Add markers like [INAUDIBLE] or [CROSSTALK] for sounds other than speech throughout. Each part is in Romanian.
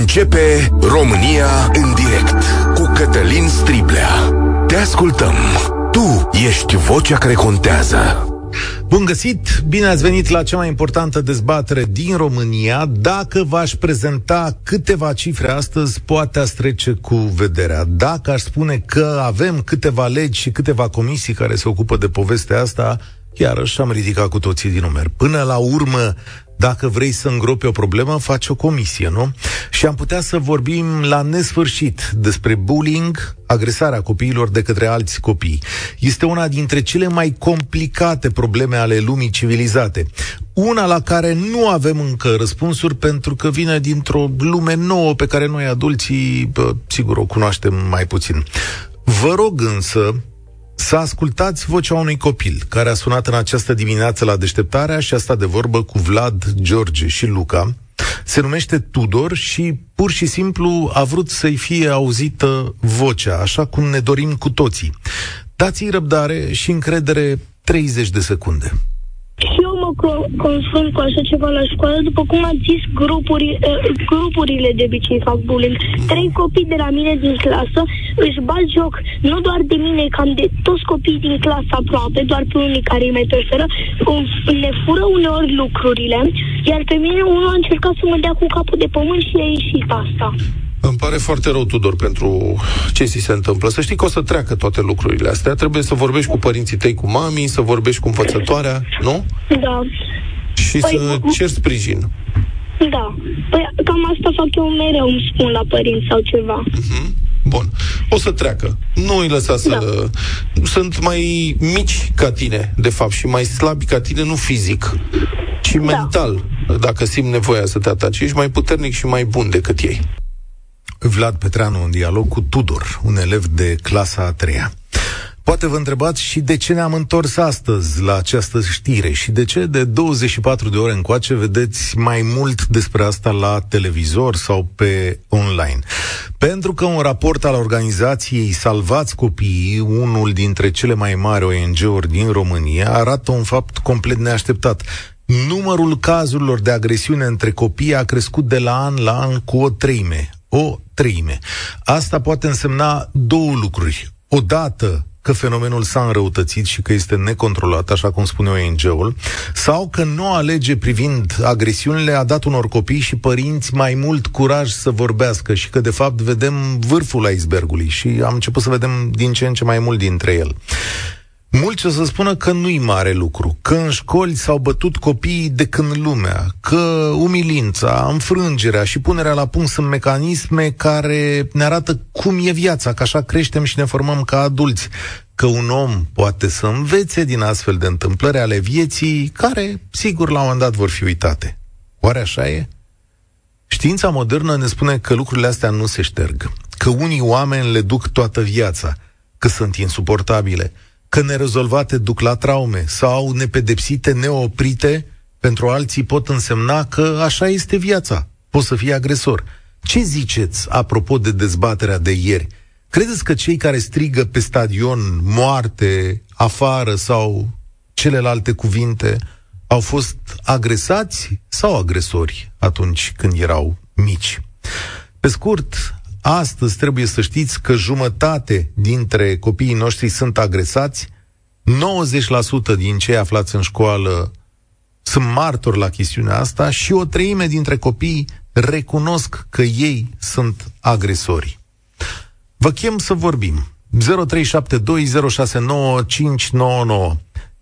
Începe România în direct cu Cătălin Striblea. Te ascultăm. Tu ești vocea care contează. Bun găsit! Bine ați venit la cea mai importantă dezbatere din România. Dacă v-aș prezenta câteva cifre astăzi, poate ați trece cu vederea. Dacă aș spune că avem câteva legi și câteva comisii care se ocupă de povestea asta, iarăși am ridicat cu toții din număr. Până la urmă, dacă vrei să îngropi o problemă, faci o comisie, nu? Și am putea să vorbim la nesfârșit despre bullying, agresarea copiilor de către alți copii. Este una dintre cele mai complicate probleme ale lumii civilizate. Una la care nu avem încă răspunsuri pentru că vine dintr-o lume nouă pe care noi adulții, bă, sigur, o cunoaștem mai puțin. Vă rog însă să ascultați vocea unui copil care a sunat în această dimineață la deșteptarea și a stat de vorbă cu Vlad, George și Luca. Se numește Tudor și pur și simplu a vrut să-i fie auzită vocea, așa cum ne dorim cu toții. Dați-i răbdare și încredere 30 de secunde co- confrunt cu așa ceva la școală, după cum ați zis, grupuri, uh, grupurile de obicei fac bullying. Trei copii de la mine din clasă își bat joc nu doar de mine, cam de toți copiii din clasă aproape, doar pe unii care îi mai preferă, um, ne fură uneori lucrurile, iar pe mine unul a încercat să mă dea cu capul de pământ și a ieșit asta. Îmi pare foarte rău, Tudor, pentru ce ți se întâmplă. Să știi că o să treacă toate lucrurile astea. Trebuie să vorbești cu părinții tăi, cu mami, să vorbești cu învățătoarea, nu? Da. Și păi, să ceri sprijin. Da. Păi cam asta fac eu mereu, îmi spun la părinți sau ceva. Uh-huh. Bun. O să treacă. Nu îi lăsa să... Da. Sunt mai mici ca tine, de fapt, și mai slabi ca tine, nu fizic, ci da. mental. Dacă simt nevoia să te ataci, ești mai puternic și mai bun decât ei. Vlad Petreanu în dialog cu Tudor, un elev de clasa a treia. Poate vă întrebați și de ce ne-am întors astăzi la această știre și de ce de 24 de ore încoace vedeți mai mult despre asta la televizor sau pe online. Pentru că un raport al organizației Salvați Copiii, unul dintre cele mai mari ONG-uri din România, arată un fapt complet neașteptat. Numărul cazurilor de agresiune între copii a crescut de la an la an cu o treime o treime. Asta poate însemna două lucruri. Odată, că fenomenul s-a înrăutățit și că este necontrolat, așa cum spune ONG-ul, sau că noua lege privind agresiunile a dat unor copii și părinți mai mult curaj să vorbească și că, de fapt, vedem vârful icebergului și am început să vedem din ce în ce mai mult dintre el. Mulți o să spună că nu-i mare lucru, că în școli s-au bătut copiii de când lumea, că umilința, înfrângerea și punerea la punct sunt mecanisme care ne arată cum e viața, că așa creștem și ne formăm ca adulți, că un om poate să învețe din astfel de întâmplări ale vieții, care, sigur, la un moment dat vor fi uitate. Oare așa e? Știința modernă ne spune că lucrurile astea nu se șterg, că unii oameni le duc toată viața, că sunt insuportabile, că nerezolvate duc la traume sau nepedepsite, neoprite, pentru alții pot însemna că așa este viața. Poți să fii agresor. Ce ziceți apropo de dezbaterea de ieri? Credeți că cei care strigă pe stadion moarte, afară sau celelalte cuvinte au fost agresați sau agresori atunci când erau mici? Pe scurt, Astăzi trebuie să știți că jumătate dintre copiii noștri sunt agresați, 90% din cei aflați în școală sunt martori la chestiunea asta și o treime dintre copii recunosc că ei sunt agresori. Vă chem să vorbim. 0372069599.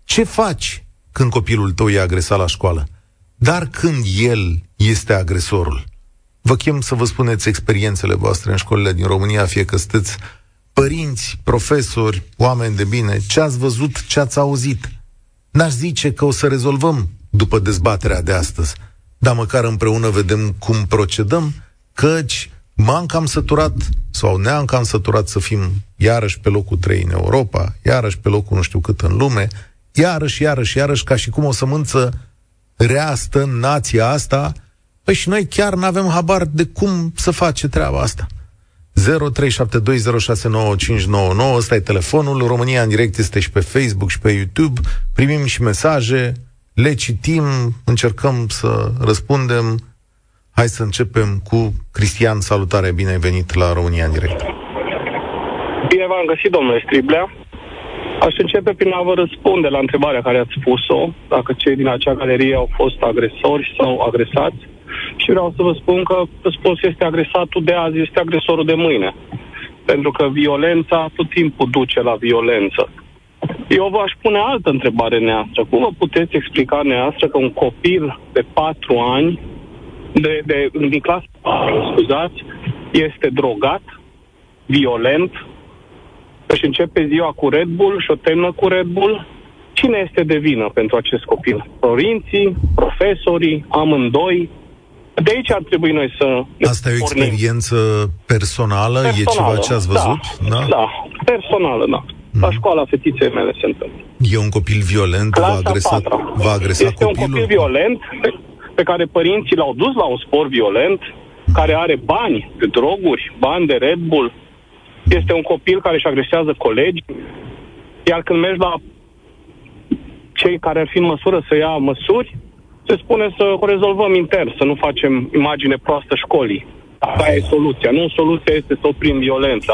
Ce faci când copilul tău e agresat la școală? Dar când el este agresorul? Vă chem să vă spuneți experiențele voastre în școlile din România, fie că sunteți părinți, profesori, oameni de bine, ce ați văzut, ce ați auzit. N-aș zice că o să rezolvăm după dezbaterea de astăzi, dar măcar împreună vedem cum procedăm, căci m-am cam săturat sau ne-am cam săturat să fim iarăși pe locul 3 în Europa, iarăși pe locul nu știu cât în lume, iarăși, iarăși, iarăși, ca și cum o sămânță rea stă în nația asta, Păi și noi chiar nu avem habar de cum să face treaba asta. 0372069599, ăsta e telefonul, România în direct este și pe Facebook și pe YouTube, primim și mesaje, le citim, încercăm să răspundem. Hai să începem cu Cristian. Salutare, bine ai venit la România în direct. Bine v-am găsit, domnule Striblea. Aș începe prin a vă răspunde la întrebarea care ați spus-o, dacă cei din acea galerie au fost agresori sau agresați. Și vreau să vă spun că răspunsul este agresatul de azi, este agresorul de mâine. Pentru că violența tot timpul duce la violență. Eu vă-aș pune altă întrebare neastră. Cum vă puteți explica neastră că un copil de patru ani, de, de, din clasă 4, scuzați, este drogat, violent, își începe ziua cu Red Bull și o termină cu Red Bull, cine este de vină pentru acest copil? Părinții, profesorii, amândoi? De aici ar trebui noi să Asta e o pornim. experiență personală? personală? E ceva ce ați văzut? Da, da, da personală, da. La Mhm. școala fetiței mele se întâmplă. E un copil violent? Va Clasa agresa, patra. va agresa Este copilul? un copil violent pe, pe care părinții l-au dus la un sport violent, care are bani de droguri, bani de Red Bull. Este un copil care își agresează colegi. Iar când mergi la cei care ar fi în măsură să ia măsuri, se spune să o rezolvăm intern, să nu facem imagine proastă școlii. Asta e soluția. Nu soluția este să oprim violența.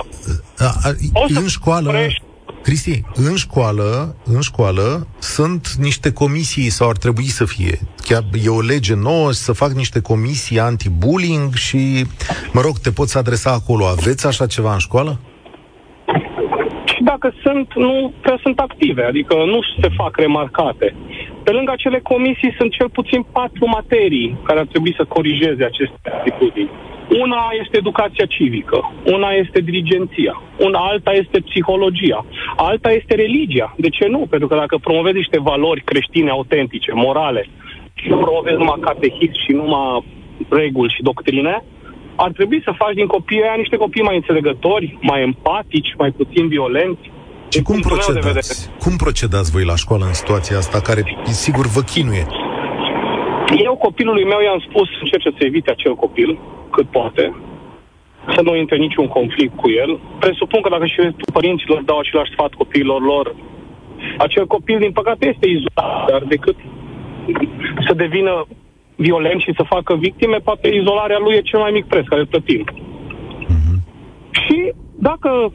A, a, O să în școală, oprești. Cristi, în școală, în școală sunt niște comisii sau ar trebui să fie. Chiar e o lege nouă să fac niște comisii anti-bullying și, mă rog, te poți adresa acolo. Aveți așa ceva în școală? Și dacă sunt, nu prea sunt active, adică nu se fac remarcate. Pe lângă acele comisii sunt cel puțin patru materii care ar trebui să corigeze aceste atitudini. Una este educația civică, una este dirigenția, una alta este psihologia, alta este religia. De ce nu? Pentru că dacă promovezi niște valori creștine autentice, morale, și nu promovezi numai catehism și numai reguli și doctrine, ar trebui să faci din copiii aia niște copii mai înțelegători, mai empatici, mai puțin violenți. Și Din cum punctul meu de procedați? Cum procedați voi la școală în situația asta, care, sigur, vă chinuie? Eu copilului meu i-am spus să încerce să evite acel copil cât poate, să nu intre niciun conflict cu el. Presupun că dacă și restul părinților dau același sfat copiilor lor, acel copil, din păcate, este izolat, dar decât să devină violent și să facă victime, poate izolarea lui e cel mai mic preț care îl plătim. Și dacă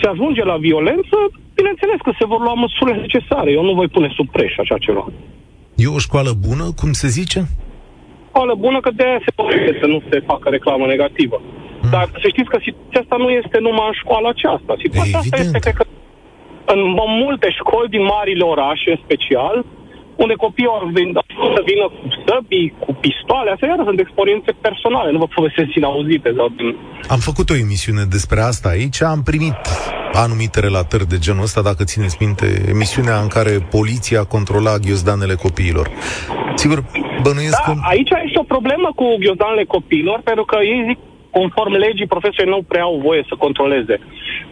se ajunge la violență, bineînțeles că se vor lua măsurile necesare. Eu nu voi pune sub preș așa ceva. E o școală bună, cum se zice? școală bună, că de aia se poate să nu se facă reclamă negativă. Hmm. Dar să știți că situația asta nu este numai în școala aceasta. Situația asta Evident. este, cred că, în multe școli din marile orașe, în special, unde copiii au venit să vină cu săbii, cu pistoale. Astea iară sunt experiențe personale, nu vă povestesc din auzite. Sau din... Am făcut o emisiune despre asta aici, am primit anumite relatări de genul ăsta, dacă țineți minte, emisiunea în care poliția controla ghiozdanele copiilor. Sigur, bănuiesc Da, că... aici este o problemă cu ghiozdanele copiilor, pentru că ei zic conform legii, profesorii nu prea au voie să controleze.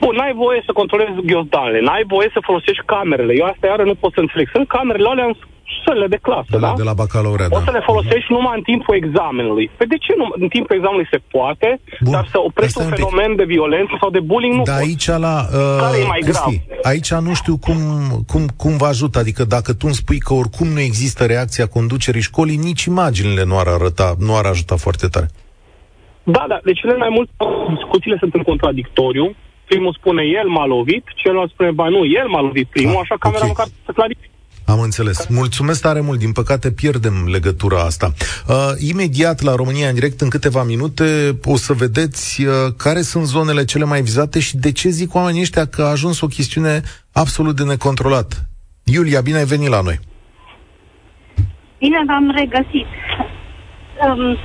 Bun, n-ai voie să controlezi ghiozdanele, n-ai voie să folosești camerele. Eu asta iară nu pot să înțeleg. Sunt camerele alea în sălile de clasă, De la, da? de la bacalaureat, Poți da. să le folosești numai în timpul examenului. Păi de ce nu? În timpul examenului se poate, Bun, dar să oprești stai un un pic. fenomen de violență sau de bullying nu Dar poți. aici la... Uh, Care e mai Cristi, grav? Aici nu știu cum, cum, cum vă ajută. Adică dacă tu îmi spui că oricum nu există reacția conducerii școlii, nici imaginile nu ar arăta, nu ar ajuta foarte tare. Da, da, de cele mai multe discuțiile sunt în contradictoriu. Primul spune el m-a lovit, celălalt spune ba nu, el m-a lovit primul, Ah, așa camera ok. măcar să clarifice. Am înțeles. Mulțumesc tare mult. Din păcate pierdem legătura asta. Uh, imediat la România în direct, în câteva minute, o să vedeți uh, care sunt zonele cele mai vizate și de ce zic oamenii ăștia că a ajuns o chestiune absolut de necontrolat. Iulia, bine ai venit la noi. Bine v-am regăsit. Um,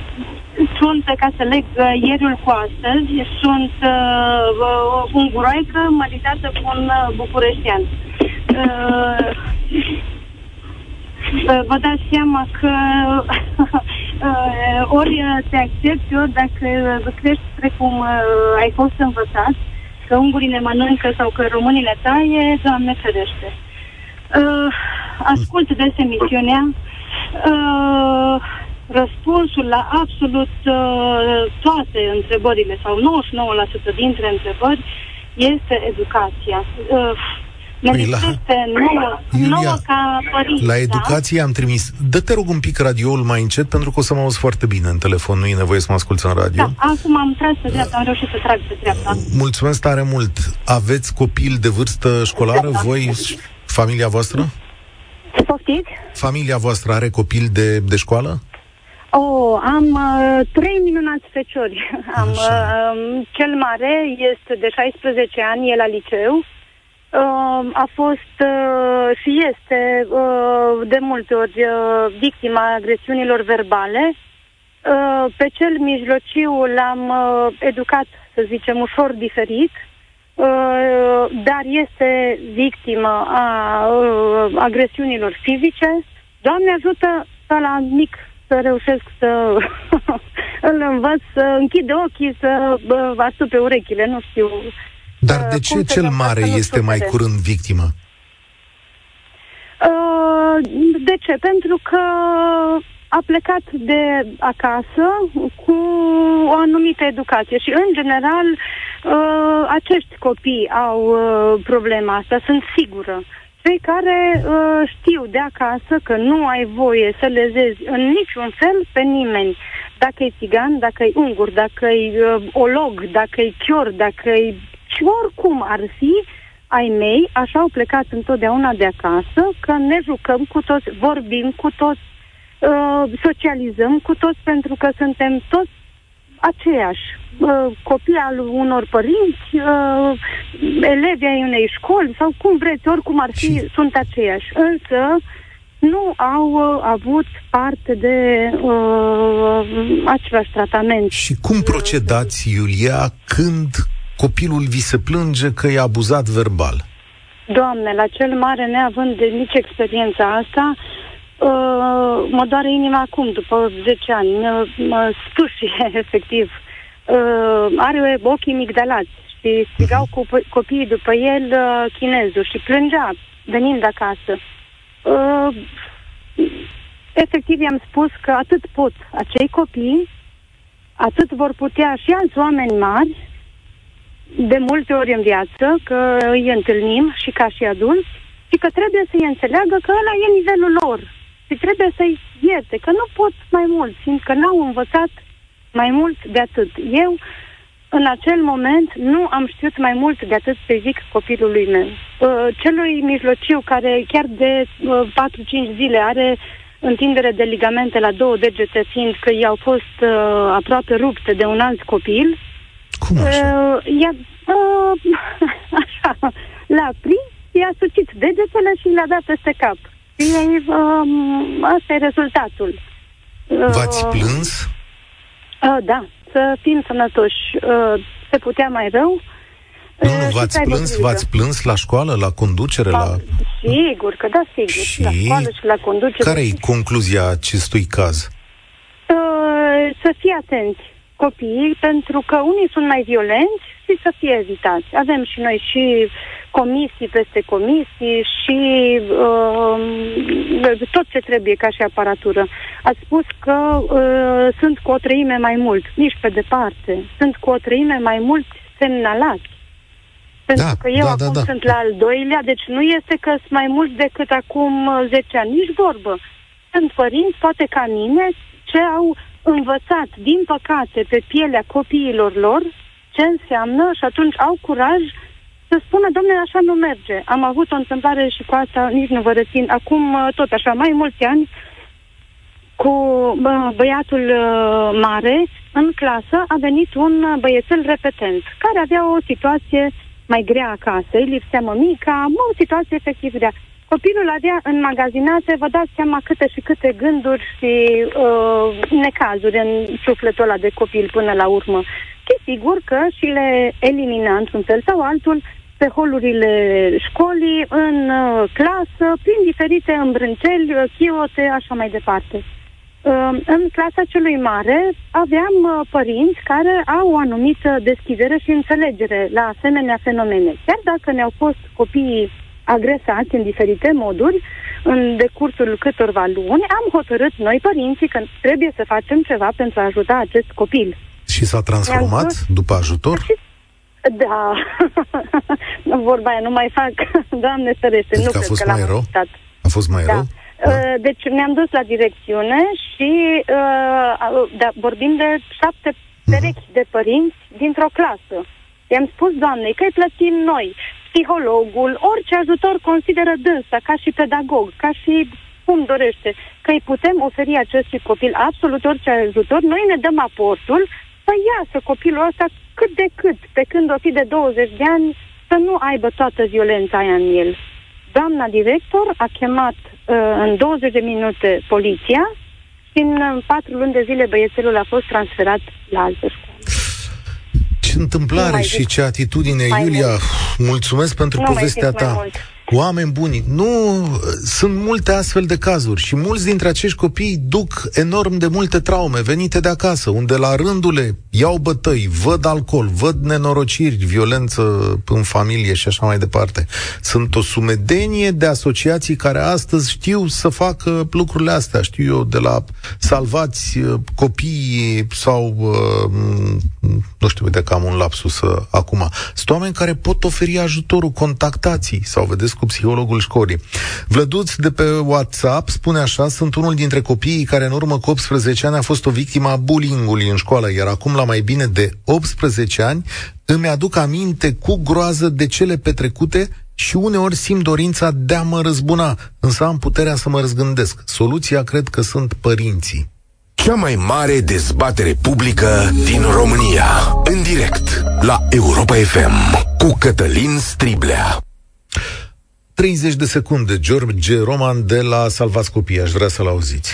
sunt, ca să leg uh, ieriul cu astăzi, sunt uh, uh, unguroaică măritată cu un uh, bucureștean. Uh, uh, vă dați seama că uh, [LAUGHS] ori te accepti, ori dacă crești precum uh, ai fost învățat, că ungurii ne mănâncă sau că românii ne taie, Doamne ferește. Uh, ascult des emisiunea. Uh, răspunsul la absolut uh, toate întrebările sau 99% dintre întrebări este educația. Uh, Ne păi la... nouă, Iulia, nouă ca părinți. La da? educație da? am trimis. Dă-te rog un pic radioul mai încet, pentru că o să mă auzi foarte bine în telefon. Nu e nevoie să mă asculți în radio. Da, acum am tras pe dreapta, am reușit să trag pe dreapta. Mulțumesc tare mult. Aveți copil de vârstă școlară, da. voi, familia voastră? Poftiți? Familia voastră are copil de, de școală? Oh, am uh, trei minunați feciori. Am, uh, cel mare este de 16 ani, e la liceu. Uh, a fost uh, și este uh, de multe ori uh, victima agresiunilor verbale. Uh, pe cel mijlociu l-am uh, educat, să zicem, ușor diferit, uh, dar este victimă a uh, agresiunilor fizice. Doamne ajută să la mic să reușesc să [LAUGHS] îl învăț să închide ochii, să astupe urechile, nu știu. Dar de ce cel mare este mai curând victimă? Uh, de ce? Pentru că a plecat de acasă cu o anumită educație și, în general, uh, acești copii au uh, problema asta, sunt sigură cei care uh, știu de acasă că nu ai voie să lezezi în niciun fel pe nimeni. Dacă e țigan, dacă e ungur, dacă e uh, olog, dacă e chior, dacă e... și oricum ar fi, ai mei, așa au plecat întotdeauna de acasă, că ne jucăm cu toți, vorbim cu toți, uh, socializăm cu toți, pentru că suntem toți aceiași uh, copii al unor părinți, uh, elevi ai unei școli sau cum vreți, oricum ar fi, și... sunt aceiași. Însă nu au uh, avut parte de uh, același tratament. Și cum procedați, Iulia, când copilul vi se plânge că e abuzat verbal? Doamne, la cel mare, neavând de nici experiența asta, Uh, mă doare inima acum, după 10 ani. Mă, mă stușie, [LAUGHS] efectiv. Uh, are ochii migdalați și strigau cu copiii după el uh, chinezul și plângea venind acasă. Uh, efectiv i-am spus că atât pot acei copii, atât vor putea și alți oameni mari, de multe ori în viață, că îi întâlnim și ca și adulți, și că trebuie să-i înțeleagă că ăla e nivelul lor și trebuie să-i ierte, că nu pot mai mult, fiindcă n-au învățat mai mult de atât. Eu, în acel moment, nu am știut mai mult de atât să zic copilului meu. Uh, celui mijlociu, care chiar de uh, 4-5 zile are întindere de ligamente la două degete, fiindcă i-au fost uh, aproape rupte de un alt copil, Cum așa? Uh, i-a, uh, așa, l-a prins, i-a sucit degetele și l-a dat peste cap. Și um, asta e rezultatul. V-ați uh, plâns? Uh, da, să fim sănătoși. Uh, se putea mai rău. Nu, nu, uh, v-ați plâns, v-ați plâns la școală, la conducere, la... Sigur, că da, sigur. Și la școală și la conducere. Care e concluzia acestui caz? Uh, să fie atenți copiii, pentru că unii sunt mai violenți și să fie evitați. Avem și noi și comisii peste comisii și uh, tot ce trebuie ca și aparatură. Ați spus că uh, sunt cu o treime mai mult. Nici pe departe. Sunt cu o treime mai mult semnalați. Pentru da, că eu da, da acum da, da. sunt la al doilea, deci nu este că sunt mai mult decât acum 10 uh, ani. Nici vorbă. Sunt părinți, poate ca mine, ce au învățat, din păcate, pe pielea copiilor lor ce înseamnă și atunci au curaj uh, să spună, domnule, așa nu merge. Am avut o întâmplare și cu asta, nici nu vă rețin, acum tot așa, mai mulți ani, cu bă, băiatul uh, mare, în clasă a venit un băiețel repetent, care avea o situație mai grea acasă, îi lipsea mămica, mă, o situație efectiv grea. Copilul avea în magazinate, vă dați seama câte și câte gânduri și uh, necazuri în sufletul ăla de copil până la urmă. Și sigur că și le elimina într-un fel sau altul pe holurile școlii, în uh, clasă, prin diferite îmbrânceli, uh, chiote, așa mai departe. Uh, în clasa celui mare aveam părinți care au o anumită deschidere și înțelegere la asemenea fenomene. Chiar dacă ne-au fost copiii agresați în diferite moduri, în decursul câtorva luni, am hotărât noi, părinții, că trebuie să facem ceva pentru a ajuta acest copil. Și s-a transformat după ajutor? Și Da, [LAUGHS] vorba aia, nu mai fac, [LAUGHS] Doamne ferește, Deci nu că a cred fost că mai l-am rău? uitat. A fost mai Da. rău? Uh, Deci ne-am dus la direcțiune și uh, da, vorbim de șapte Mhm. perechi de părinți dintr-o clasă. I-am spus doamnei că îi plătim noi, psihologul, orice ajutor consideră dânsa, ca și pedagog, ca și cum dorește, că îi putem oferi acestui copil absolut orice ajutor, noi ne dăm aportul să iasă copilul ăsta cât de cât, pe când o fi de 20 de ani, să nu aibă toată violența aia în el. Doamna director a chemat uh, în 20 de minute poliția și în uh, patru luni de zile băiețelul a fost transferat la altă școală. Ce Nu întâmplare mai și zic ce atitudine, mai Iulia. mult. Mulțumesc pentru Nu mai povestea zic mai ta. Mult. Oameni buni, nu, sunt multe astfel de cazuri și mulți dintre acești copii duc enorm de multe traume venite de acasă, unde la rândule iau bătăi, văd alcool, văd nenorociri, violență în familie și așa mai departe. Sunt o sumedenie de asociații care astăzi știu să facă lucrurile astea, știu eu, de la salvați uh, copiii sau, uh, nu știu, uite că am un lapsus uh, acum. Sunt oameni care pot oferi ajutorul, contactații sau vedeți cu psihologul școlii. Vlăduț de pe WhatsApp spune așa, sunt unul dintre copiii care în urmă cu 18 ani a fost o victimă a bullying-ului în școală, iar acum la mai bine de 18 ani îmi aduc aminte cu groază de cele petrecute și uneori simt dorința de a mă răzbuna, însă am puterea să mă răzgândesc. Soluția cred că sunt părinții. Cea mai mare dezbatere publică din România. În direct la Europa FM cu Cătălin Striblea. 30 de secunde, George Roman de la Salvați Copii, aș vrea să-l auziți.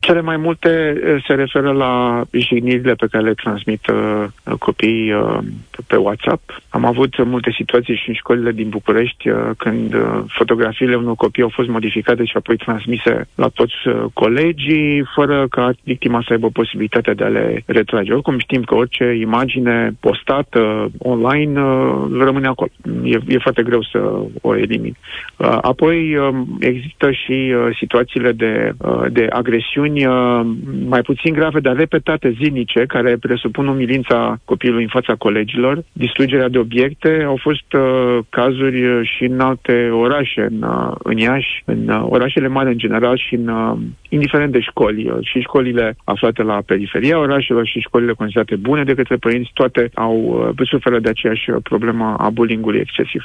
Cele mai multe eh, se referă la jignirile pe care le transmit uh, copiii uh, pe WhatsApp. Am avut multe situații și în școlile din București uh, când uh, fotografiile unor copii au fost modificate și apoi transmise la toți uh, colegii, fără ca victima să aibă posibilitatea de a le retrage. Oricum știm că orice imagine postată online uh, rămâne acolo. E, e foarte greu să o elimini. Uh, apoi uh, există și uh, situațiile de, uh, de agresiuni uh, mai puțin grave, dar repetate zilnice, care presupun umilința copilului în fața colegilor, distrugerea de obiecte. Au fost uh, cazuri uh, și în alte orașe, în, uh, în Iași, în uh, orașele mari în general și în, uh, indiferent de școli. Uh, și școlile aflate la periferia orașelor și școlile considerate bune de către părinți, toate au uh, suferă de aceeași problemă a bullying-ului excesiv.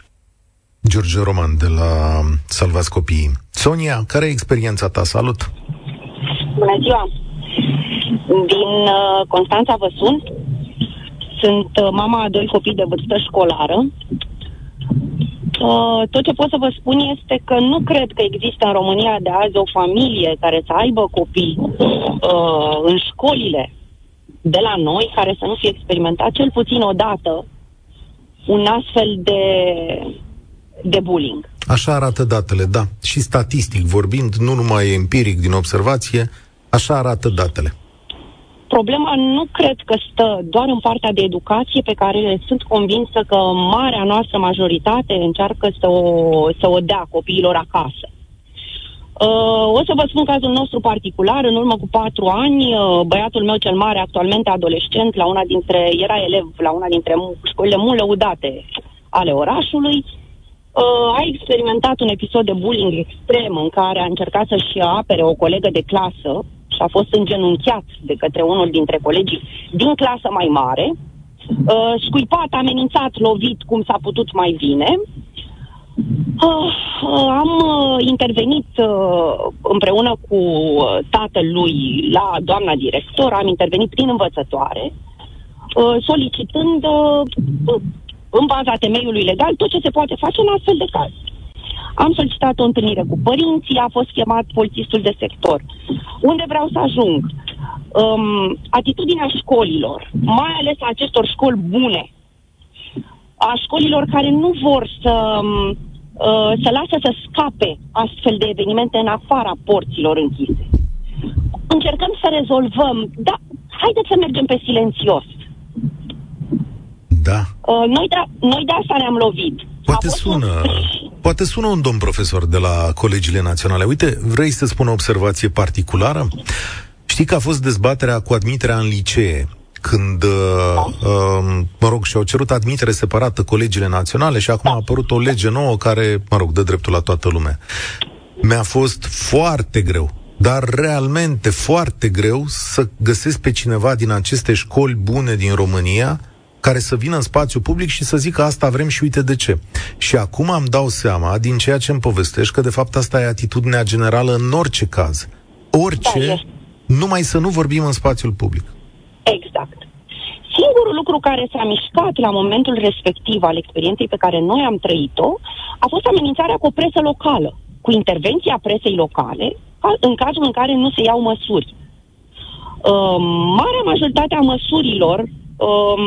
George Roman de la Salvați Copiii. Sonia, care e experiența ta? Salut! Bună ziua! Din uh, Constanța vă sun. Sunt uh, mama a doi copii de vârstă școlară. Uh, tot ce pot să vă spun este că nu cred că există în România de azi o familie care să aibă copii uh, în școlile de la noi care să nu fie experimentat cel puțin o dată un astfel de, de bullying. Așa arată datele, da. Și statistic vorbind, nu numai empiric din observație, așa arată datele. Problema nu cred că stă doar în partea de educație pe care sunt convinsă că marea noastră majoritate încearcă să o, să o dea copiilor acasă. Uh, o să vă spun cazul nostru particular. În urmă cu patru ani, uh, băiatul meu cel mare, actualmente adolescent, la una dintre, era elev la una dintre mu- școlile mult lăudate ale orașului, uh, a experimentat un episod de bullying extrem în care a încercat să-și apere o colegă de clasă și a fost îngenunchiat de către unul dintre colegii din clasă mai mare, uh, scuipat, amenințat, lovit cum s-a putut mai bine. Uh, uh, am uh, intervenit uh, împreună cu uh, tatălui la doamna director, am intervenit prin învățătoare, uh, solicitând uh, uh, în baza temeiului legal tot ce se poate face în astfel de caz. Am solicitat o întâlnire cu părinții, a fost chemat polițistul de sector. Unde vreau să ajung? Um, atitudinea școlilor, mai ales a acestor școli bune, a școlilor care nu vor să, um, uh, să lasă să scape astfel de evenimente în afara porților închise. Încercăm să rezolvăm, da, haideți să mergem pe silențios. Da. Uh, noi, de, noi de asta ne-am lovit. Poate A fost sună, [LAUGHS] un- poate sună un domn profesor de la colegiile naționale. Uite, vrei să spun o observație particulară? Știi că a fost dezbaterea cu admiterea în licee. când, uh, uh, mă rog, și-au cerut admitere separată colegiile naționale și acum a apărut o lege nouă care, mă rog, dă dreptul la toată lumea. Mi-a fost foarte greu, dar realmente foarte greu să găsesc pe cineva din aceste școli bune din România care să vină în spațiu public și să zică asta vrem și uite de ce. Și acum îmi dau seama, din ceea ce îmi povestești, că de fapt asta e atitudinea generală în orice caz. Orice, da, numai să nu vorbim în spațiul public. Exact. Singurul lucru care s-a mișcat la momentul respectiv al experienței pe care noi am trăit-o a fost amenințarea cu o presă locală, cu intervenția presei locale, în cazul în care nu se iau măsuri. Uh, marea majoritate a măsurilor uh,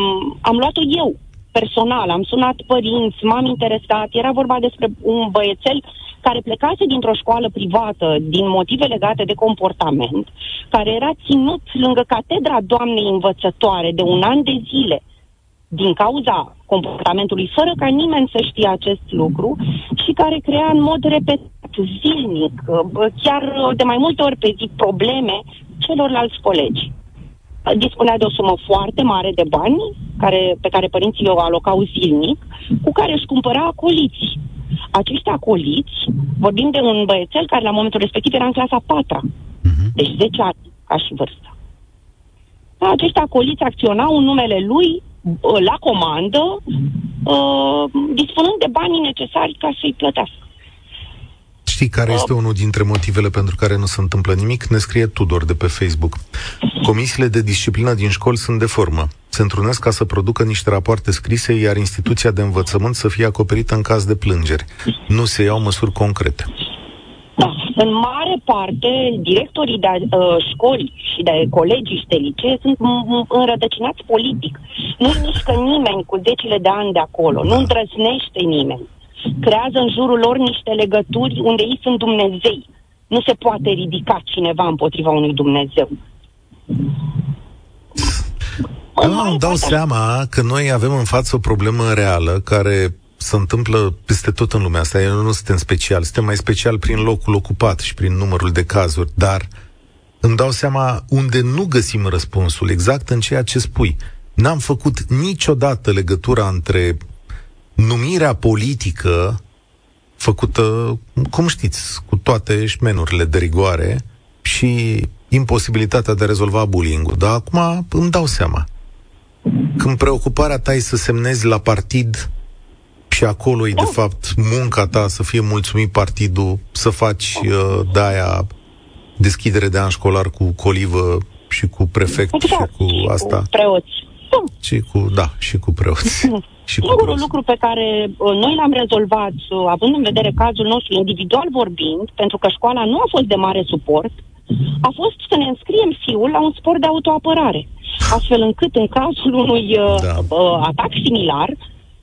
am luat-o eu, personal. Am sunat părinți, m-am interesat. Era vorba despre un băiețel care plecase dintr-o școală privată din motive legate de comportament, care era ținut lângă catedra doamnei învățătoare de un an de zile din cauza comportamentului, fără ca nimeni să știe acest lucru și care crea în mod repetat, zilnic, chiar de mai multe ori pe zi, probleme celorlalți colegi. Dispunea de o sumă foarte mare de bani care, pe care părinții o alocau zilnic, cu care își cumpăra acoliți acești acoliți, vorbim de un băiețel care la momentul respectiv era în clasa 4 uh-huh. deci 10 ani ca și vârstă. Acești acoliți acționau în numele lui la comandă, uh, dispunând de banii necesari ca să-i plătească. Știi care este unul dintre motivele pentru care nu se întâmplă nimic? Ne scrie Tudor de pe Facebook. Comisiile de disciplină din școli sunt de formă. Se întrunesc ca să producă niște rapoarte scrise, iar instituția de învățământ să fie acoperită în caz de plângeri. Nu se iau măsuri concrete. Da, în mare parte, directorii de uh, școli și de colegii și de licee sunt înrădăcinați politic. Nu mișcă nimeni cu decile de ani de acolo, da. nu îndrăznește nimeni creează în jurul lor niște legături unde ei sunt Dumnezei. Nu se poate ridica cineva împotriva unui Dumnezeu. Eu îmi dau seama că noi avem în față o problemă reală care se întâmplă peste tot în lumea asta. Eu nu suntem special, suntem mai special prin locul ocupat și prin numărul de cazuri, dar îmi dau seama unde nu găsim răspunsul, exact în ceea ce spui. N-am făcut niciodată legătura între numirea politică făcută, cum știți, cu toate șmenurile de rigoare și imposibilitatea de a rezolva bullying-ul. Dar acum îmi dau seama. Când preocuparea ta e să semnezi la partid și acolo e, de da. fapt, munca ta să fie mulțumit partidul, să faci uh, de-aia deschidere de an școlar cu colivă și cu prefect exact. și cu asta. Cu preoți. Și cu, da, și cu preoți. [LAUGHS] Și Singurul lucru pe care uh, noi l-am rezolvat, uh, având în vedere cazul nostru individual vorbind, pentru că școala nu a fost de mare suport, a fost să ne înscriem fiul la un sport de autoapărare, astfel încât în cazul unui uh, da. uh, atac similar,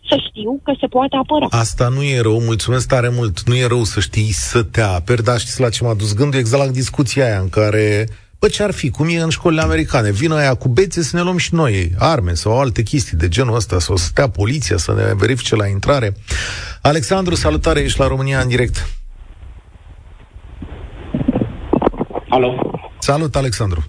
să știu că se poate apăra. Asta nu e rău, mulțumesc tare mult. Nu e rău să știi să te aperi, dar știți la ce m-a dus gândul? Exact la discuția aia în care Bă, ce ar fi? Cum e în școlile americane? Vină aia cu bețe să ne luăm și noi arme sau alte chestii de genul ăsta, să o stea poliția, să ne verifice la intrare. Alexandru, salutare, ești la România în direct. Alo. Salut, Alexandru.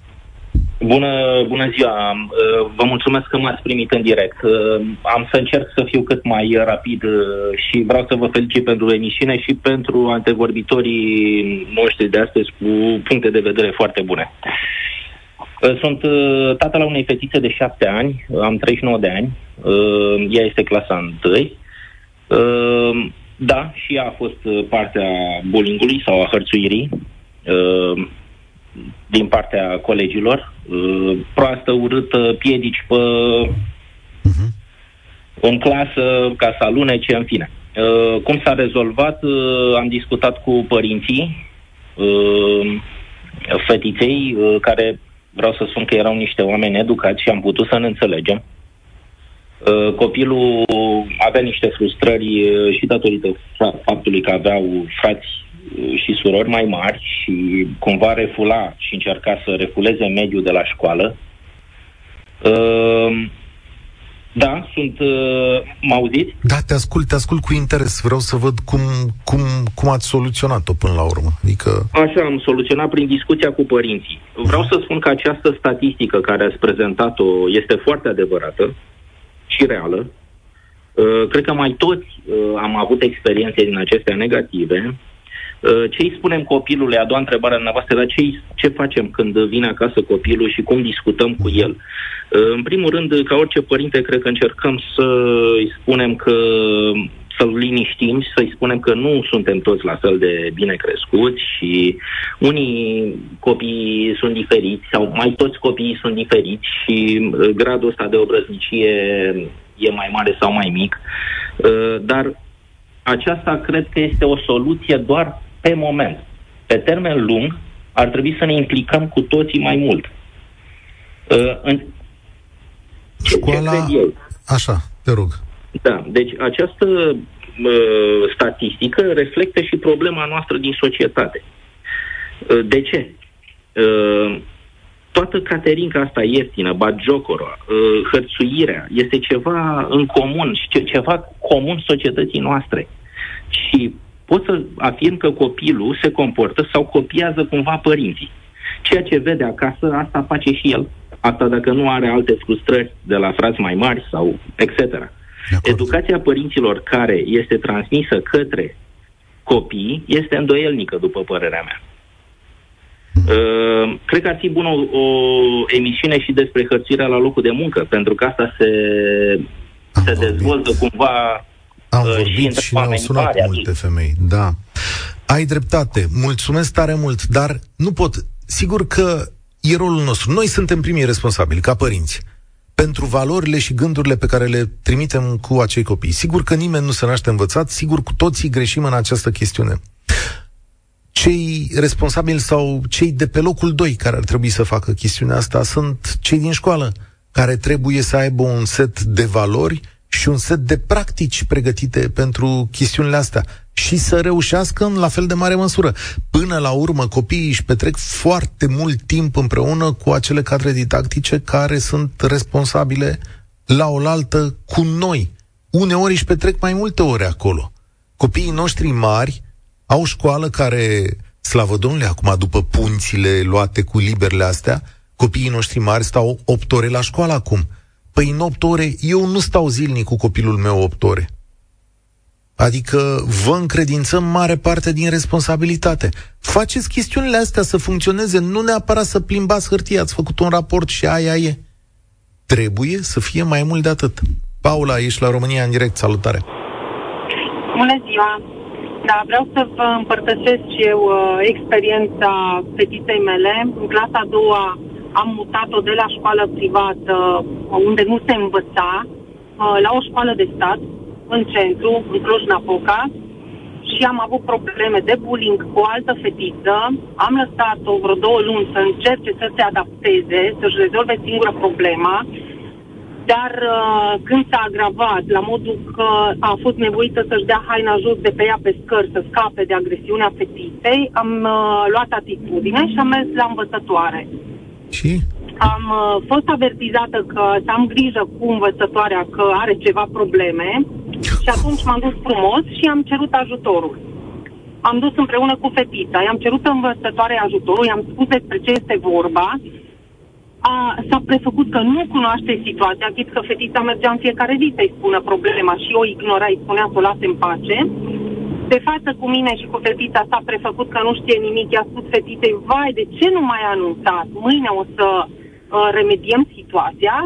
Bună, bună ziua! Uh, vă mulțumesc că m-ați primit în direct. Uh, am să încerc să fiu cât mai rapid uh, și vreau să vă felicit pentru emisiune și pentru antevorbitorii noștri de astăzi cu puncte de vedere foarte bune. Sunt tatăl unei fetițe de șapte ani, am 39 de ani, ea este clasa 1. Da, și ea a fost partea bullying sau a hărțuirii din partea colegilor, uh, proastă, urâtă, piedici pe, uh-huh. în clasă ca să alunece, în fine. Uh, cum s-a rezolvat? Uh, am discutat cu părinții fetiței, care vreau să spun că erau niște oameni educați și am putut să ne înțelegem. Copilul avea niște frustrări și datorită faptului că aveau frați și surori mai mari și cumva refula și încerca să refuleze mediul de la școală. Uh, da, sunt... Uh, mă auziți? Da, te ascult, te ascult cu interes. Vreau să văd cum, cum, cum ați soluționat-o până la urmă. Adică... Așa, am soluționat prin discuția cu părinții. Vreau să spun că această statistică care ați prezentat-o este foarte adevărată și reală. Uh, cred că mai toți uh, am avut experiențe din acestea negative Uh, ce îi spunem copilului? A doua întrebare dumneavoastră, dar ce, ce facem când vine acasă copilul și cum discutăm cu el? Uh, în primul rând, ca orice părinte, cred că încercăm să îi spunem că să-l liniștim și să-i spunem că nu suntem toți la fel de bine crescuți și unii copii sunt diferiți sau mai toți copiii sunt diferiți și uh, gradul ăsta de obrăznicie e mai mare sau mai mic. Dar aceasta cred că este o soluție doar pe moment. Pe termen lung, ar trebui să ne implicăm cu toții mai mult. Uh, în... Școala... Ce eu? Așa, te rog. Da, deci această uh, statistică reflectă și problema noastră din societate. Uh, de ce? Uh, toată caterinca asta ieftină, bagiocora, uh, hărțuirea, este ceva în comun și ceva comun societății noastre. Și pot să afirm că copilul se comportă sau copiază cumva părinții. Ceea ce vede acasă, asta face și el. Asta dacă nu are alte frustrări de la frați mai mari sau etc. Educația părinților care este transmisă către copii este îndoielnică, după părerea mea. Uh, cred că ar fi bună o, o emisiune și despre hărțirea la locul de muncă, pentru că asta se, se dezvoltă cumva am uh, vorbit și, și ne-au sunat multe femei, da. Ai dreptate, mulțumesc tare mult, dar nu pot. Sigur că e rolul nostru. Noi suntem primii responsabili, ca părinți, pentru valorile și gândurile pe care le trimitem cu acei copii. Sigur că nimeni nu se naște învățat, sigur cu toții greșim în această chestiune. Cei responsabili sau cei de pe locul 2 care ar trebui să facă chestiunea asta sunt cei din școală, care trebuie să aibă un set de valori și un set de practici pregătite pentru chestiunile astea și să reușească în la fel de mare măsură. Până la urmă, copiii își petrec foarte mult timp împreună cu acele cadre didactice care sunt responsabile la oaltă cu noi. Uneori își petrec mai multe ore acolo. Copiii noștri mari au școală care, slavă Domnului, acum după punțile luate cu liberele astea, copiii noștri mari stau 8 ore la școală acum. Păi în 8 ore, eu nu stau zilnic cu copilul meu 8 ore. Adică vă încredințăm mare parte din responsabilitate. Faceți chestiunile astea să funcționeze, nu neapărat să plimbați hârtie, ați făcut un raport și aia e. Trebuie să fie mai mult de atât. Paula, ești la România în direct, salutare! Bună ziua! Da, vreau să vă împărtășesc și eu uh, experiența fetiței mele. În clasa a doua am mutat-o de la școală privată, unde nu se învăța, uh, la o școală de stat, în centru, în Cluj-Napoca, și am avut probleme de bullying cu o altă fetiță. Am lăsat-o vreo două luni să încerce să se adapteze, să-și rezolve singură problema, dar uh, când s-a agravat, la modul că a fost nevoită să-și dea haina jos de pe ea pe scări, să scape de agresiunea fetiței, am uh, luat atitudine și am mers la învățătoare. Și? Am uh, fost avertizată că să am grijă cu învățătoarea că are ceva probleme și atunci m-am dus frumos și am cerut ajutorul. Am dus împreună cu fetița, i-am cerut învățătoare ajutorul, i-am spus despre ce este vorba, a, s-a prefăcut că nu cunoaște situația, chit că fetița mergea în fiecare zi să-i spună problema și o ignora, îi spunea să o lase în pace de față cu mine și cu fetița s-a prefăcut că nu știe nimic, i-a spus fetiței, vai, de ce nu mai a anunțat? Mâine o să uh, remediem situația.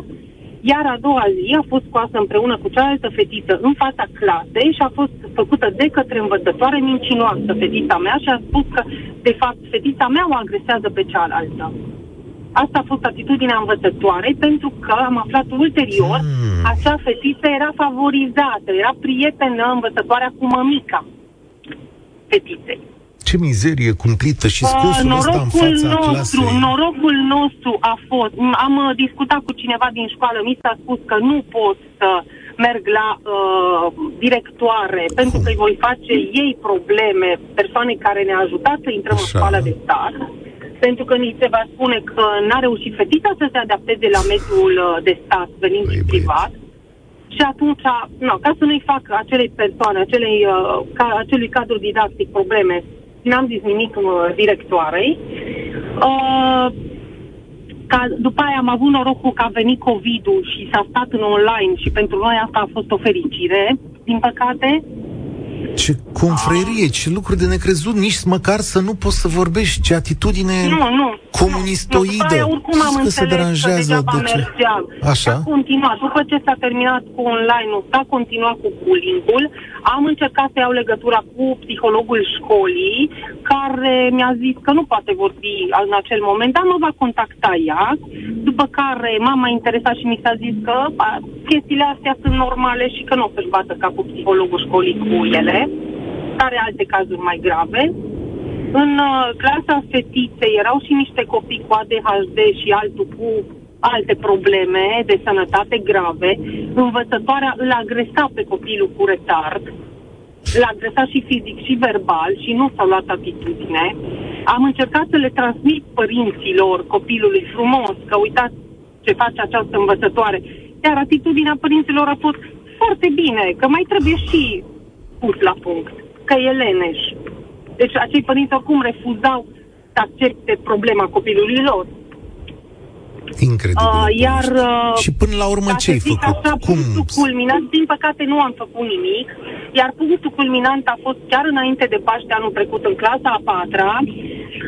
Iar a doua zi a fost scoasă împreună cu cealaltă fetiță în fața clasei și a fost făcută de către învățătoare mincinoasă fetița mea și a spus că, de fapt, fetița mea o agresează pe cealaltă. Asta a fost atitudinea învățătoarei pentru că am aflat ulterior, hmm. acea fetiță era favorizată, era prietenă învățătoarea cu mămica fetiței. Ce mizerie cumplită și scusul uh, ăsta în fața nostru, clasei. Norocul nostru a fost, am uh, discutat cu cineva din școală, mi s-a spus că nu pot să merg la uh, directoare pentru că îi voi face ei probleme, persoane care ne-a ajutat să intrăm Așa. în școală de stat, pentru că ni se va spune că n-a reușit fetița să se adapteze la mediul uh, de stat venind băi, privat. Și atunci, nu, ca să nu-i fac acelei persoane, acelei, uh, ca, acelui cadru didactic probleme, n-am zis nimic uh, directoarei. Uh, ca, după aia am avut norocul că a venit COVID-ul și s-a stat în online și pentru noi asta a fost o fericire, din păcate. Ce confrerie, ce lucruri de necrezut, nici măcar să nu poți să vorbești, ce atitudine nu, nu, comunistoidă. Nu, oricum am că se deranjează că de ce? mergeam. Așa? S-a continuat. După ce s-a terminat cu online-ul, s-a continuat cu bullying-ul. Am încercat să iau legătura cu psihologul școlii, care mi-a zis că nu poate vorbi în acel moment, dar mă va contacta ea. După care m-am mai interesat și mi s-a zis că ba, chestiile astea sunt normale și că nu o să-și bată capul psihologul școlii cu ele. Are alte cazuri mai grave. În uh, clasa fetiței erau și niște copii cu ADHD și altul cu alte probleme de sănătate grave. Învățătoarea îl agresa pe copilul cu retard, l-a agresat și fizic și verbal și nu s-a luat atitudine. Am încercat să le transmit părinților copilului frumos că uitați ce face această învățătoare. Iar atitudinea părinților a fost foarte bine, că mai trebuie și pus la punct, că e leneș. Deci acei părinți oricum refuzau să accepte problema copilului lor. Incredibil. Uh, iar, uh, și până la urmă ce ai făcut? Așa, Cum? Punctul culminant, din păcate nu am făcut nimic, iar punctul culminant a fost chiar înainte de Paște anul trecut în clasa a patra,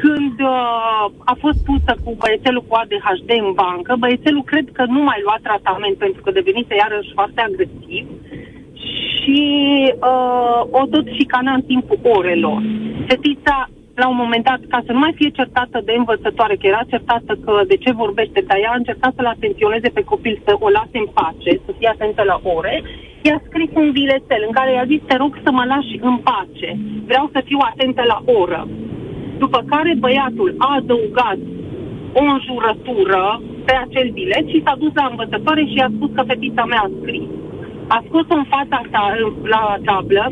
când uh, a fost pusă cu băiețelul cu ADHD în bancă. Băiețelul cred că nu mai lua tratament pentru că devenise iarăși foarte agresiv și uh, o tot șicana în timpul orelor. Fetița la un moment dat, ca să nu mai fie certată de învățătoare, că era certată că de ce vorbește, dar ea a încercat să-l atenționeze pe copil, să o lase în pace, să fie atentă la ore, i-a scris un bilețel în care i-a zis, te rog să mă lași în pace, vreau să fiu atentă la oră. După care băiatul a adăugat o înjurătură pe acel bilet și s-a dus la învățătoare și i-a spus că fetița mea a scris. A scos-o în fața ta, la tablă,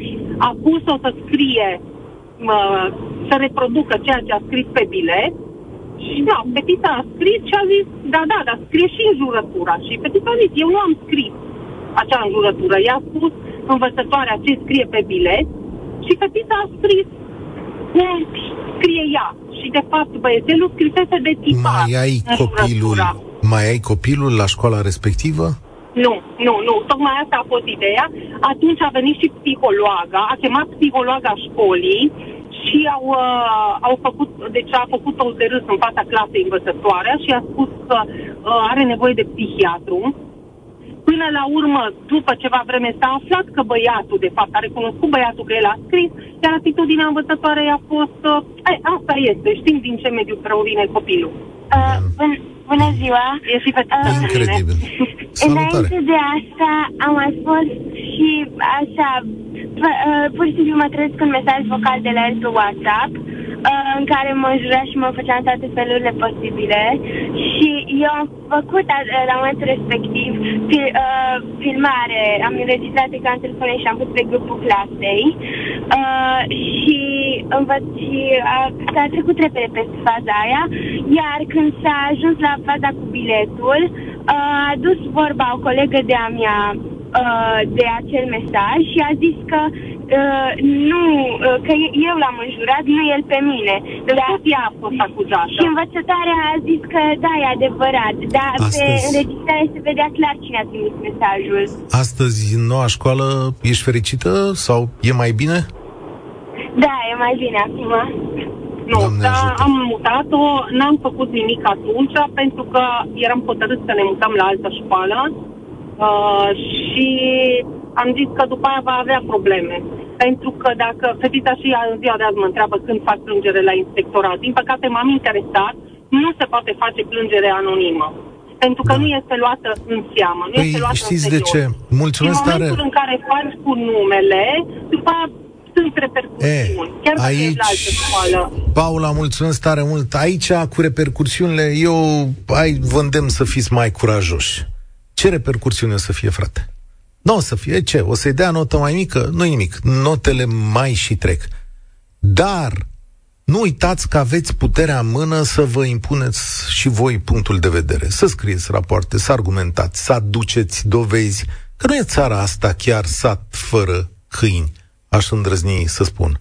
a pus-o să scrie să reproducă ceea ce a scris pe bilet și da, fetița a scris și a zis, da, da, dar scrie și înjurătura. Și fetița a zis, eu nu am scris acea înjurătură. I-a spus învățătoarea ce scrie pe bilet și fetița a scris cum scrie ea. Și de fapt băiețelul scrisese de tipar Mai ai copilul, mai ai copilul la școala respectivă? Nu, nu, nu. Tocmai asta a fost ideea. Atunci a venit și psihologa, a chemat psihologa școlii și au, uh, au făcut, deci a făcut o de râs în fața clasei învățătoarea și a spus că uh, are nevoie de psihiatru. Până la urmă, după ceva vreme, s-a aflat că băiatul, de fapt, a recunoscut băiatul că el a scris, iar atitudinea învățătoare a fost, uh, asta este, știm din ce mediu provine copilul. Uh, bun, bună ziua! E și fetița Incredibil! Înainte de asta am mai fost și așa, uh, pur și simplu mă trăiesc un mesaj vocal de la el pe WhatsApp uh, în care mă jura și mă făcea în toate felurile posibile. Și eu am făcut uh, la momentul respectiv fil, uh, filmare, am înregistrat ecran telefon și am pus pe grupul clasei. Uh, și învăț și uh, s-a trecut repede peste faza aia, iar când s-a ajuns la faza cu biletul, uh, a dus vorba o colegă de-a mea uh, de acel mesaj și a zis că uh, nu, uh, că eu l-am înjurat, nu el pe mine. De da. ea a fost acuzată. Și învățătoarea a zis că da, e adevărat, dar Astăzi... pe înregistrare se vedea clar cine a trimis mesajul. Astăzi, în noua școală, ești fericită sau e mai bine? Da, e mai bine acum. Nu, dar am mutat-o, n-am făcut nimic atunci, pentru că eram hotărât să ne mutăm la altă școală uh, și am zis că după aia va avea probleme. Pentru că dacă fetița și în ziua de azi mă întreabă când fac plângere la inspectorat, din păcate m-am interesat, nu se poate face plângere anonimă pentru că da. nu este luată în seamă. Nu păi, este luată știți în de ce? Mulțumesc în momentul tare. în care faci cu numele, după aia sunt repercusiuni. E, chiar dacă aici, la altă școală. Paula, mulțumesc tare mult. Aici, cu repercursiunile, eu ai, vă îndemn să fiți mai curajoși. Ce repercursiune o să fie, frate? Nu o să fie ce? O să-i dea notă mai mică? nu nimic. Notele mai și trec. Dar nu uitați că aveți puterea în mână să vă impuneți și voi punctul de vedere. Să scrieți rapoarte, să argumentați, să aduceți dovezi că nu e țara asta chiar sat fără câini, aș îndrăzni să spun.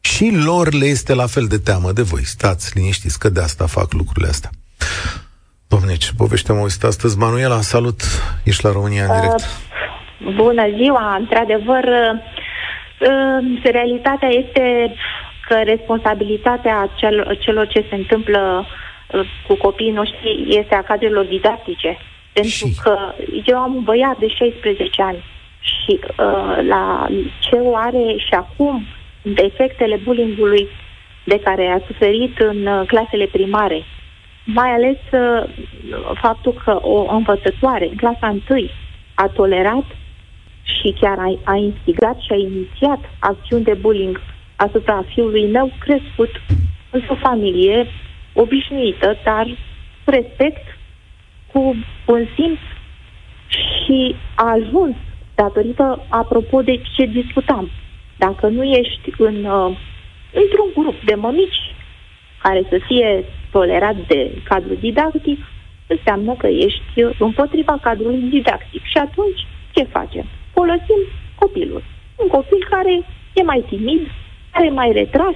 Și lor le este la fel de teamă de voi. Stați liniștiți că de asta fac lucrurile astea. Domne, ce poveste am auzit astăzi. Manuela, salut! Ești la România în direct. Uh, bună ziua! Într-adevăr, uh, uh, realitatea este că responsabilitatea cel, celor ce se întâmplă uh, cu copiii noștri este a cadrelor didactice. Pentru și... că eu am un băiat de 16 ani și uh, la ce o are și acum efectele bullyingului de care a suferit în uh, clasele primare, mai ales uh, faptul că o învățătoare în clasa 1 a tolerat și chiar a, a instigat și a inițiat acțiuni de bullying asupra fiului meu crescut într-o familie obișnuită, dar cu respect, cu un simț și a ajuns datorită, apropo de ce discutam, dacă nu ești în, uh, într-un grup de mămici care să fie tolerat de cadrul didactic, înseamnă că ești împotriva cadrului didactic. Și atunci, ce facem? Folosim copilul. Un copil care e mai timid, care e mai retras,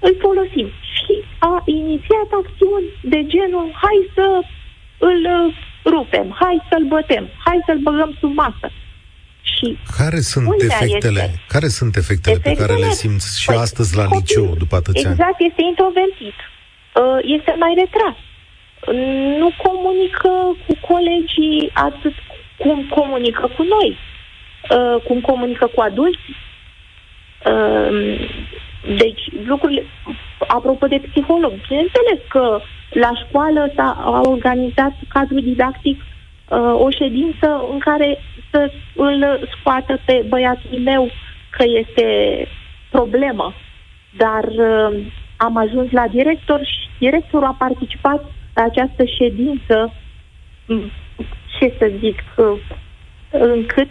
îl folosim. Și a inițiat acțiuni de genul, hai să îl uh, rupem, hai să-l bătem, hai să-l băgăm sub masă. Și care sunt efectele? Este? Care sunt efectele, efectele pe care le simți și păi, astăzi la copil, liceu după atâția exact, ani? Exact, este introvertit. Uh, este mai retras. Nu comunică cu colegii atât cum comunică cu noi, uh, cum comunică cu adulții. Uh, deci, lucrurile, apropo de psiholog, bineînțeles că la școală s-a organizat cadrul didactic o ședință în care să îl scoată pe băiatul meu că este problemă. Dar uh, am ajuns la director și directorul a participat la această ședință, mm, ce să zic, uh, încât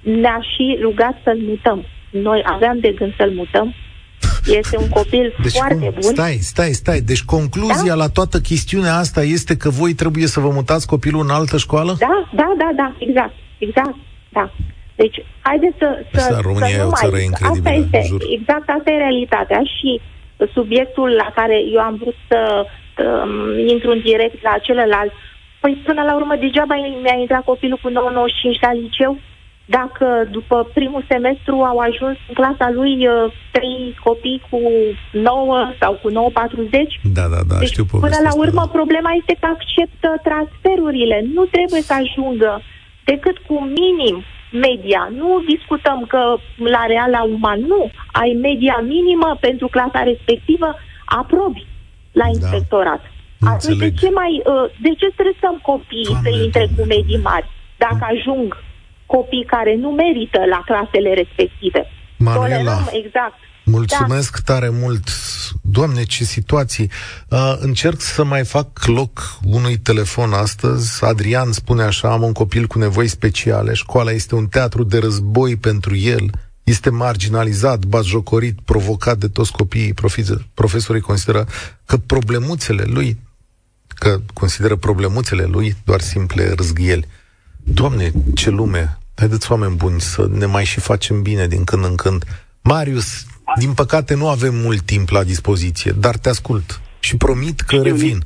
ne-a și rugat să-l mutăm. Noi aveam de gând să-l mutăm, este un copil deci foarte cum? bun. Stai, stai, stai. Deci concluzia da? la toată chestiunea asta este că voi trebuie să vă mutați copilul în altă școală? Da, da, da, da, exact. Exact, da. Deci, haideți să, să, să România să nu e o țară mai... incredibilă, asta este, jur. Exact, asta e realitatea și subiectul la care eu am vrut să um, intru în direct la celălalt, păi până la urmă degeaba mi-a intrat copilul cu 995 la liceu, dacă după primul semestru au ajuns în clasa lui uh, trei copii cu 9 sau cu 940. Da, da, da, deci, știu Până la urmă, asta, da. problema este că acceptă transferurile. Nu trebuie să ajungă decât cu minim media. Nu discutăm că la real la uman, nu. Ai media minimă pentru clasa respectivă, aprobi la da. inspectorat. Atunci de ce mai, uh, de ce stresăm copiii să intre cu medii mari dacă ajung copii care nu merită la clasele respective? Manuela, Tolerăm, exact. Mulțumesc da. tare mult. Doamne, ce situații. Uh, încerc să mai fac loc unui telefon astăzi. Adrian spune așa, am un copil cu nevoi speciale, școala este un teatru de război pentru el, este marginalizat, batjocorit, provocat de toți copiii. Profesorii consideră că problemuțele lui, că consideră problemuțele lui doar simple răzghieli. Doamne, ce lume! Haideți, oameni buni, să ne mai și facem bine din când în când. Marius, din păcate nu avem mult timp la dispoziție, dar te ascult și promit că revin.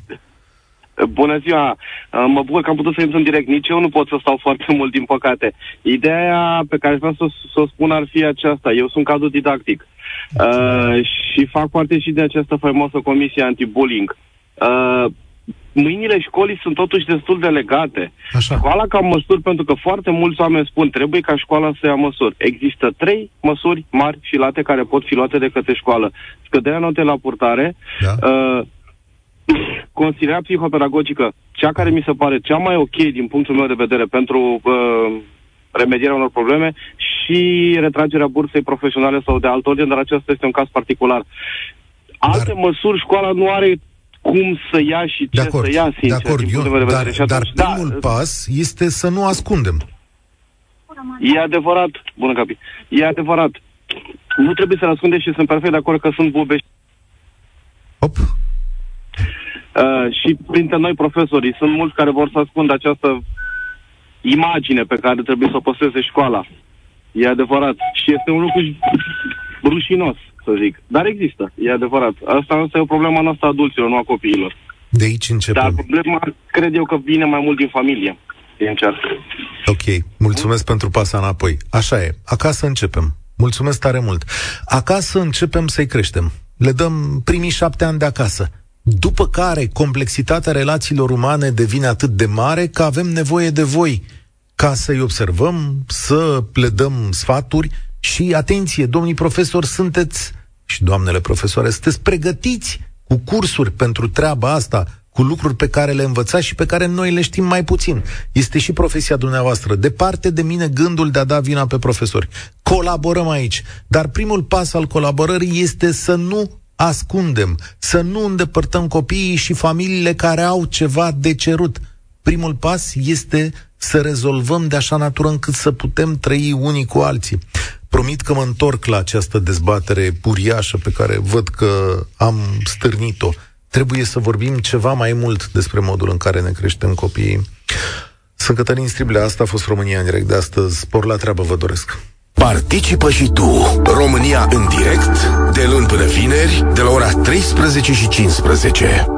Bună ziua! Mă bucur că am putut să intru în direct. Nici eu nu pot să stau [LAUGHS] foarte mult, din păcate. Ideea pe care vreau să, să o spun ar fi aceasta. Eu sunt cadru didactic uh, și fac parte și de această faimoasă comisie anti-bullying. Uh, mâinile școlii sunt totuși destul de legate. Așa. Școala ca măsuri, pentru că foarte mulți oameni spun trebuie ca școala să ia măsuri. Există trei măsuri mari și late care pot fi luate de către școală. Scăderea notei la purtare, da. uh, [SNIFFS] consilierea psihopedagogică, cea care mi se pare cea mai ok din punctul meu de vedere pentru uh, remedierea unor probleme și retragerea bursei profesionale sau de alt ordine, dar acesta este un caz particular. Alte dar... măsuri școala nu are cum să ia și ce de acord, să ia, sincer, de acord, din eu, de dar, dar atunci, primul da, pas este să nu ascundem. E adevărat, bună capi, e adevărat. Nu trebuie să ascundem și sunt perfect de acord că sunt bube. Hop. Uh, și printre noi profesorii sunt mulți care vor să ascundă această imagine pe care trebuie să o păstreze școala. E adevărat. Și este un lucru rușinos, să zic. Dar există, e adevărat. Asta, asta e o problemă noastră a adulților, nu a copiilor. De aici începem. Dar problema, cred eu că vine mai mult din familie. Din încearcă. Ok, mulțumesc pentru pasa înapoi. Așa e, acasă începem. Mulțumesc tare mult. Acasă începem să-i creștem. Le dăm primii șapte ani de acasă. După care complexitatea relațiilor umane devine atât de mare că avem nevoie de voi ca să-i observăm, să le dăm sfaturi și, atenție, domnii profesori, sunteți și doamnele profesoare, sunteți pregătiți cu cursuri pentru treaba asta, cu lucruri pe care le învățați și pe care noi le știm mai puțin. Este și profesia dumneavoastră. Departe de mine gândul de a da vina pe profesori. Colaborăm aici. Dar primul pas al colaborării este să nu ascundem, să nu îndepărtăm copiii și familiile care au ceva de cerut. Primul pas este să rezolvăm de așa natură încât să putem trăi unii cu alții. Promit că mă întorc la această dezbatere puriașă pe care văd că am stârnit-o. Trebuie să vorbim ceva mai mult despre modul în care ne creștem copiii. Sunt Cătălin Striblea, asta a fost România în direct de astăzi. Spor la treabă vă doresc. Participă și tu, România în direct, de luni până vineri, de la ora 13 și 15.